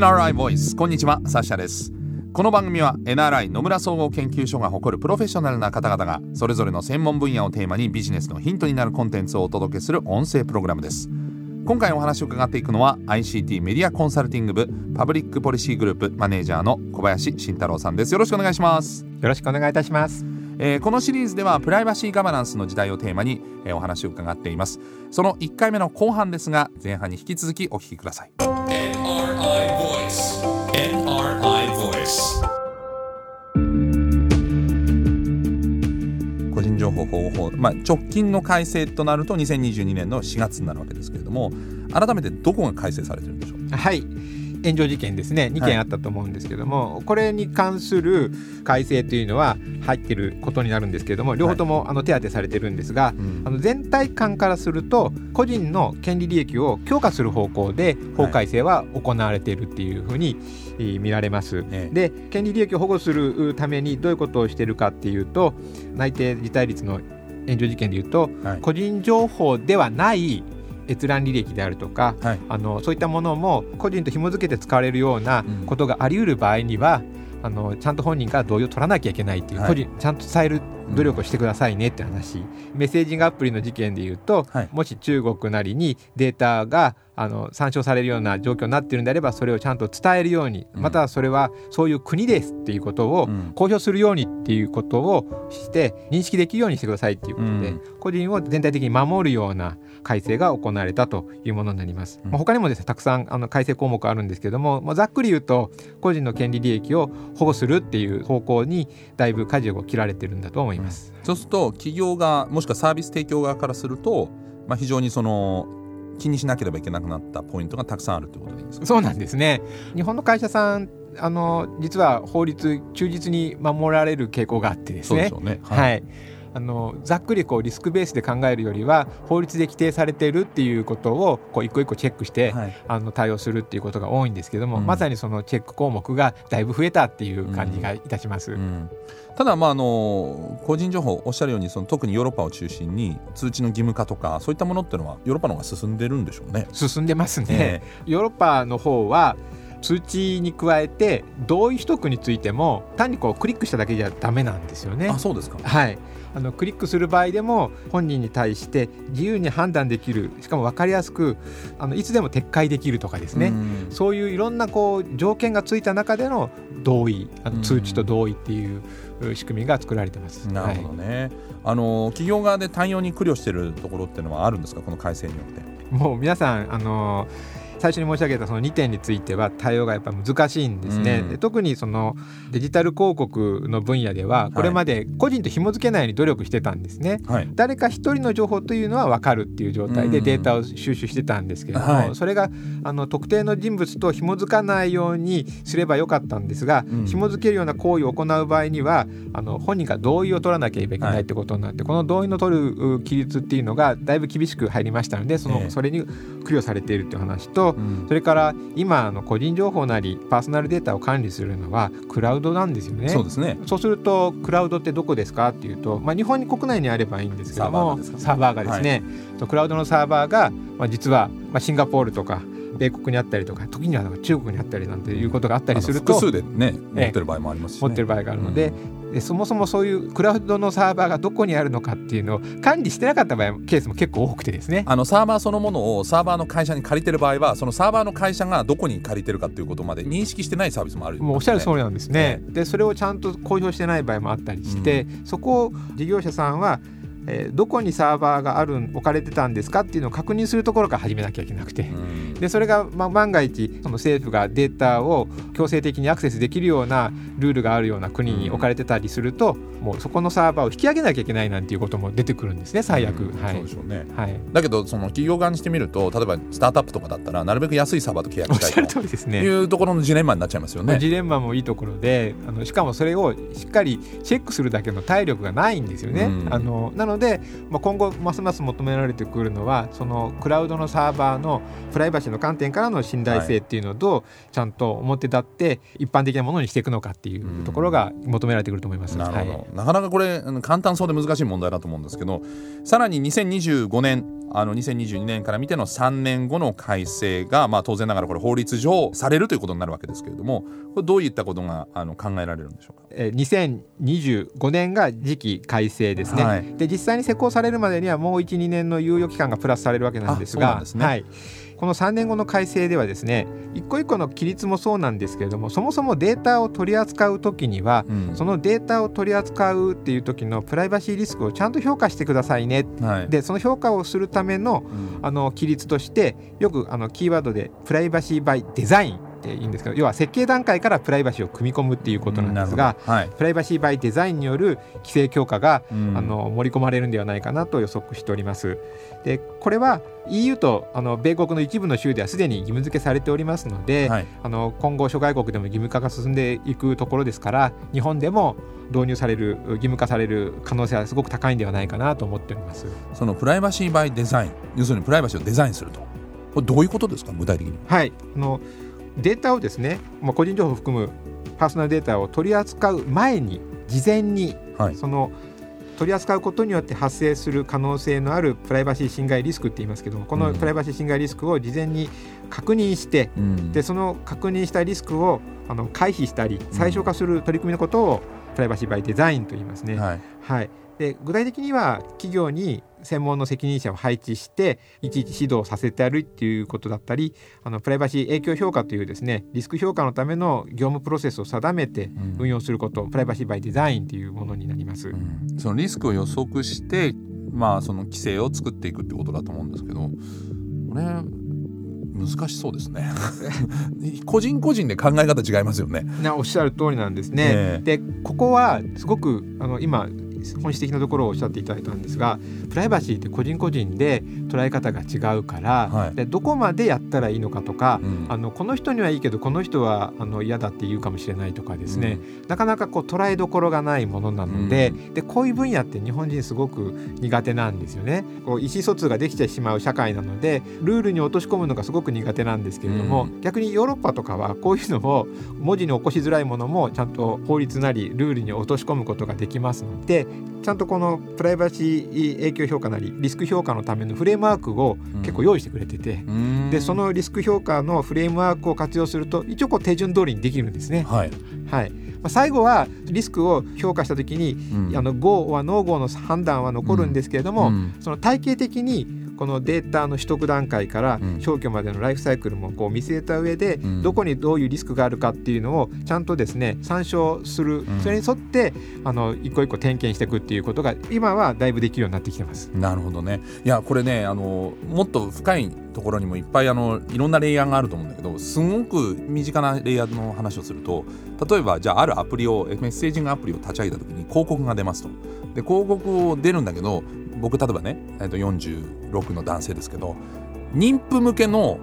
NRI ボイス。こんにちはサッシャです。この番組は NRI 野村総合研究所が誇るプロフェッショナルな方々がそれぞれの専門分野をテーマにビジネスのヒントになるコンテンツをお届けする音声プログラムです。今回お話を伺っていくのは ICT メディアコンサルティング部パブリックポリシーグループマネージャーの小林慎太郎さんです。よろしくお願いします。よろしくお願いいたします。えーこのシリーズではプライバシーガバナンスの時代をテーマに、えーお話を伺っています。その1回目の後半ですが前半に引き続きお聞きください Voice. NRI Voice. 個人情報保護法、まあ、直近の改正となると2022年の4月になるわけですけれども改めてどこが改正されてるんでしょう？はい炎上事件ですね。2件あったと思うんですけども、これに関する改正というのは入ってることになるんですけれども両方ともあの手当てされてるんですが、ん。あの全体感からすると個人の権利利益を強化する方向で法改正は行われているっていうふうにえー見られます。ええ。で権利利益を保護するためにどういうことをしているかっていうと内定辞退率の炎上事件でいうと、はい。個人情報ではない閲覧履歴であるとかはい。あのそういったものも個人と紐付けて使われるようなうん。ことがあり得る場合には、あのちゃんと本人から同意を取らなきゃいけないっていう、はい。個人ちゃんと伝える努力をしてくださいねって話、メッセージングアプリの事件でいうと、はい。もし中国なりにデータがあの参照されるような状況になっているんであればそれをちゃんと伝えるように、うん。またはそれはそういう国ですっていうことをうん。公表するようにっていうことをして認識できるようにしてくださいっていうことで、うん。個人を全体的に守るような改正が行われたというものになります。他にもですねたくさんあの改正項目あるんですけども、まあ、ざっくり言うと個人の権利利益を保護するっていう方向にだいぶ舵を切られてるんだと思います。そうすると企業側もしくはサービス提供側からすると、まあ、非常にその気にしなければいけなくなったポイントがたくさんあるということでいいですか？そうなんですね。日本の会社さんあの実は法律忠実に守られる傾向があってですね。そうでしょうね。はい、あのざっくりこうリスクベースで考えるよりは法律で規定されているっていうことをこう一個一個チェックして、はい。あの対応するっていうことが多いんですけども、うん。まさにそのチェック項目がだいぶ増えたっていう感じがいたします。うん。ただまああの個人情報おっしゃるようにその特にヨーロッパを中心に通知の義務化とかそういったものっていうのはヨーロッパの方が進んでるんでしょうね。進んでますね、え。ヨーロッパの方は通知に加えて同意取得についても単にこうクリックしただけじゃダメなんですよね。あそうですか。はい、あのクリックする場合でも本人に対して自由に判断できるしかも分かりやすくあのいつでも撤回できるとかですね、うんそういういろんなこう条件がついた中での同意あうんの通知と同意っていうう仕組みが作られてます。なるほどね、あの企業側で対応に苦慮しているところっていうのはあるんですか？この改正によって。はいもう皆さんあの最初に申し上げたその2点については対応がやっぱ難しいんですね、うん。で特にそのデジタル広告の分野ではこれまで個人と紐付けないように努力してたんですね、はい。誰か一人の情報というのは分かるっていう状態うん。でデータを収集してたんですけれども、はい。それがあの特定の人物と紐づかないようにすればよかったんですが、うん。紐づけるような行為を行う場合にはあの本人が同意を取らなきゃいけなはいいってことになって、この同意の取るう規律っていうのがだいぶ厳しく入りましたのでその、ええ。それに苦慮されているっていう話と、うんそれから今あの個人情報なりパーソナルデータを管理するのはクラウドなんですよね。そうですね。そうするとクラウドってどこですかっていうと、まあ、日本に国内にあればいいんですけどもサーバーがですね、とクラウドのサーバーが、まあ、実は、まあ、シンガポールとか米国にあったりとか時には中国にあったりなんていうことがあったりすると複数でね持ってる場合もありますし、ね。持ってる場合があるので,、でそもそもそういうクラウドのサーバーがどこにあるのかっていうのを管理してなかった場合ケースも結構多くてですね。あのサーバーそのものをサーバーの会社に借りてる場合はそのサーバーの会社がどこに借りてるかっていうことまで認識してないサービスもある、もうおっしゃる通りりなんですね。でそれをちゃんと公表してない場合もあったりして、そこを事業者さんは、えーどこにサーバーがある置かれてたんですかっていうのを確認するところから始めなきゃいけなくて。うんでそれが、まあ、万が一その政府がデータを強制的にアクセスできるようなルールがあるような国に置かれてたりすると、もうそこのサーバーを引き上げなきゃいけないなんていうことも出てくるんですね最悪。うんはいそうでしょうねはい、だけどその企業側にしてみると例えばスタートアップとかだったらなるべく安いサーバーと契約したいと通りですね。いうところのジレンマになっちゃいますよね。ジレンマもいいところであのしかもそれをしっかりチェックするだけの体力がないんですよね。うんあのなのので、まあ、今後ますます求められてくるのはそのクラウドのサーバーのプライバシーの観点からの信頼性っていうのをどうちゃんと表立って一般的なものにしていくのかっていうところが求められてくると思います。なるほど、はい。なかなかこれうん簡単そうで難しい問題だと思うんですけどさらに2025年あの2022年から見ての3年後の改正が、まあ、当然ながらこれ法律上されるということになるわけですけれどもこれどういったことがあの考えられるんでしょうか？えー2025年が次期改正ですね、はい。で実際に施行されるまでにはもう12年の猶予期間がプラスされるわけなんですがね。はい、この3年後の改正ではですね一個一個の規律もそうなんですけれどもそもそもデータを取り扱う時にはうん。そのデータを取り扱うっていう時のプライバシーリスクをちゃんと評価してくださいね。はい。でその評価をするためのうん。あの規律としてよくあのキーワードでプライバシーバイデザインって言うんですけど要は設計段階からプライバシーを組み込むっていうことなんですが、はい。プライバシーバイデザインによる規制強化が、うん。あの盛り込まれるんではないかなと予測しております。でこれは EU とあの米国の一部の州ではすでに義務付けされておりますので、はい。あの今後諸外国でも義務化が進んでいくところですから日本でも導入される義務化される可能性はすごく高いんではないかなと思っております。そのプライバシーバイデザイン要するにプライバシーをデザインすると。これどういうことですか？具体的に。はい、あのデータをですね、まあ、個人情報を含むパーソナルデータを取り扱う前に事前にはい。その取り扱うことによって発生する可能性のあるプライバシー侵害リスクって言いますけどもこのうん。プライバシー侵害リスクを事前に確認して、うん。でその確認したリスクをあの回避したり最小化する取り組みのことをプライバシーバイデザインと言いますね。はい。はい、で具体的には企業に専門の責任者を配置していちいち指導させてやるっていうことだったりあのプライバシー影響評価というですねリスク評価のための業務プロセスを定めてうん。運用すること、プライバシーバイデザインというものになります。うん。そのリスクを予測してまあその規制を作っていくってことだと思うんですけどこれ難しそうですね。個人個人で考え方違いますよね。なおっしゃる通りなんですね。え。でここはすごくあの今本質的なところをおっしゃっていただいたんですがプライバシーって個人個人で捉え方が違うから、はい。でどこまでやったらいいのかとか、うん。あのこの人にはいいけどこの人はあの嫌だって言うかもしれないとかですね、なかなかこう捉えどころがないものなので,、でこういう分野って日本人すごく苦手なんですよね。こう意思疎通ができてしまう社会なのでルールに落とし込むのがすごく苦手なんですけれども、う逆にヨーロッパとかはこういうのを文字に起こしづらいものもちゃんと法律なりルールに落とし込むことができますのでちゃんとこのプライバシー影響評価なりリスク評価のためのフレームワークを結構用意してくれてて。うん。でそのリスク評価のフレームワークを活用すると一応こう手順通りにできるんですね。はい、はい。まあ、最後はリスクを評価した時に、うん。あの GO は NO-GO の判断は残るんですけれども、うん。その体系的にこのデータの取得段階からうん。消去までのライフサイクルもこう見据えた上で、うん。どこにどういうリスクがあるかっていうのをちゃんとですね参照する、ん。それに沿ってあの一個一個点検していくっていうことが今はだいぶできるようになってきてます。なるほどね。いやこれねあのもっと深いところにもいっぱいあのいろんなレイヤーがあると思うんだけどすごく身近なレイヤーの話をすると例えばじゃああるアプリをメッセージングアプリを立ち上げた時に広告が出ますと。で広告を出るんだけど僕例えばね、えっと46の男性ですけど妊婦向けの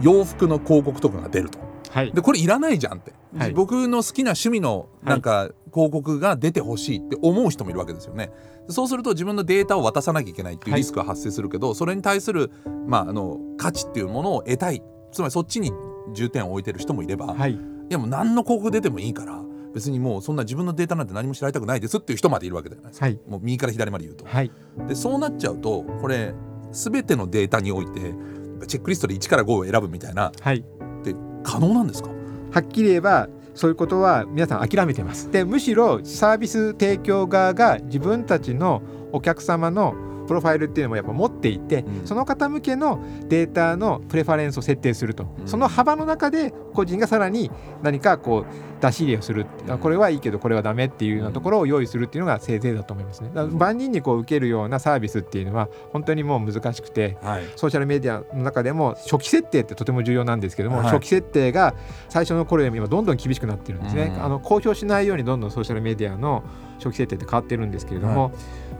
洋服の広告とかが出ると。はい。でこれいらないじゃんって、はい。僕の好きな趣味のなんか広告が出てほしいって思う人もいるわけですよね。そうすると自分のデータを渡さなきゃいけないっていうはい。リスクが発生するけど、それに対する、まあ、あの価値っていうものを得たい。つまりそっちに重点を置いてる人もいれば、い、はいやもう何の広告出てもいいから別にもうそんな自分のデータなんて何も知られたくないですっていう人までいるわけじゃないですか。はい。もう右から左まで言うと。はい。でそうなっちゃうとこれ全てのデータにおいてチェックリストで1から5を選ぶみたいな。はい。って可能なんですか？はっきり言えばそういうことは皆さん諦めてます。でむしろサービス提供側が自分たちのお客様のプロファイルっていうのもやっぱ持っていて、うん。その方向けのデータのプレファレンスを設定すると、うん。その幅の中で個人がさらに何かこう出し入れをする、あこれはいいけどこれはダメっていうようなところを用意するっていうのがせいぜいだと思いますね。だから万人にこう受けるようなサービスっていうのは本当にもう難しくてはい。ソーシャルメディアの中でも初期設定ってとても重要なんですけども、はい。初期設定が最初の頃よりも今どんどん厳しくなってるんですね、うん。あの公表しないようにどんどんソーシャルメディアの初期設定って変わってるんですけれども、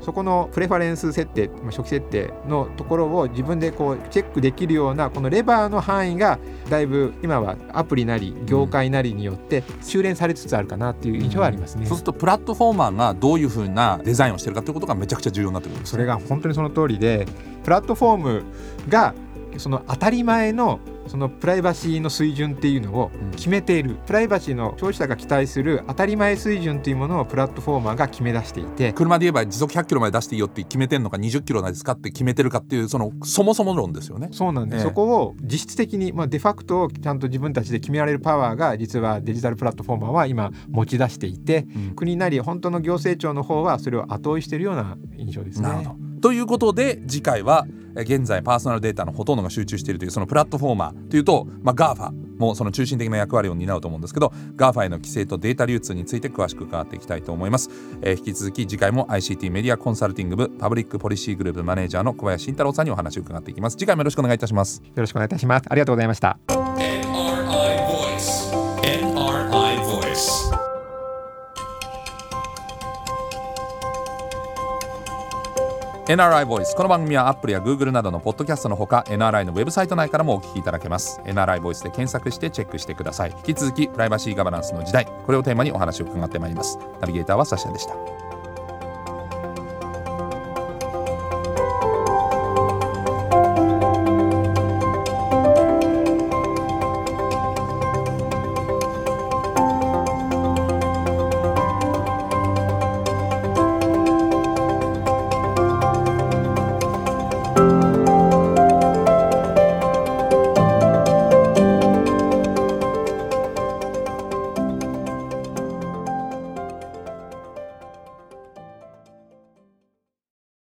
そこのプレファレンス設定、まあ、初期設定のところを自分でこうチェックできるようなこのレバーの範囲がだいぶ今はアプリなり業界なりによって修練されつつあるかなっていう印象はありますね。そうするとプラットフォーマーがどういうふうなデザインをしてるかということがめちゃくちゃ重要になってくるそれが本当にその通りでプラットフォームがその当たり前のそのプライバシーの水準っていうのを決めている、プライバシーの消費者が期待する当たり前水準というものをプラットフォーマーが決め出していて車で言えば時速100キロまで出していいよって決めてるのか20キロですかって決めてるかっていうそのそもそも論ですよね。そうなんでそこを実質的に、まあ、デファクトをちゃんと自分たちで決められるパワーが実はデジタルプラットフォーマーは今持ち出していて、うん。国なり本当の行政庁の方はそれを後追いしているような印象ですね。なるほどということで次回は現在パーソナルデータのほとんどが集中しているというそのプラットフォーマーというと、まあ、GAFA もその中心的な役割を担うと思うんですけど GAFA への規制とデータ流通について詳しく伺っていきたいと思います、えー引き続き次回も ICT メディアコンサルティング部パブリックポリシーグループマネージャーの小林慎太郎さんにお話を伺っていきます次回もよろしくお願いいたしますよろしくお願いいたします。ありがとうございました。NRI Voice この番組は Apple や Google などのポッドキャストのほか NRI のウェブサイト内からもお聞きいただけます。NRI Voice で検索してチェックしてください。引き続きプライバシーガバナンスの時代これをテーマにお話を伺ってまいります。ナビゲーターはサシャでした。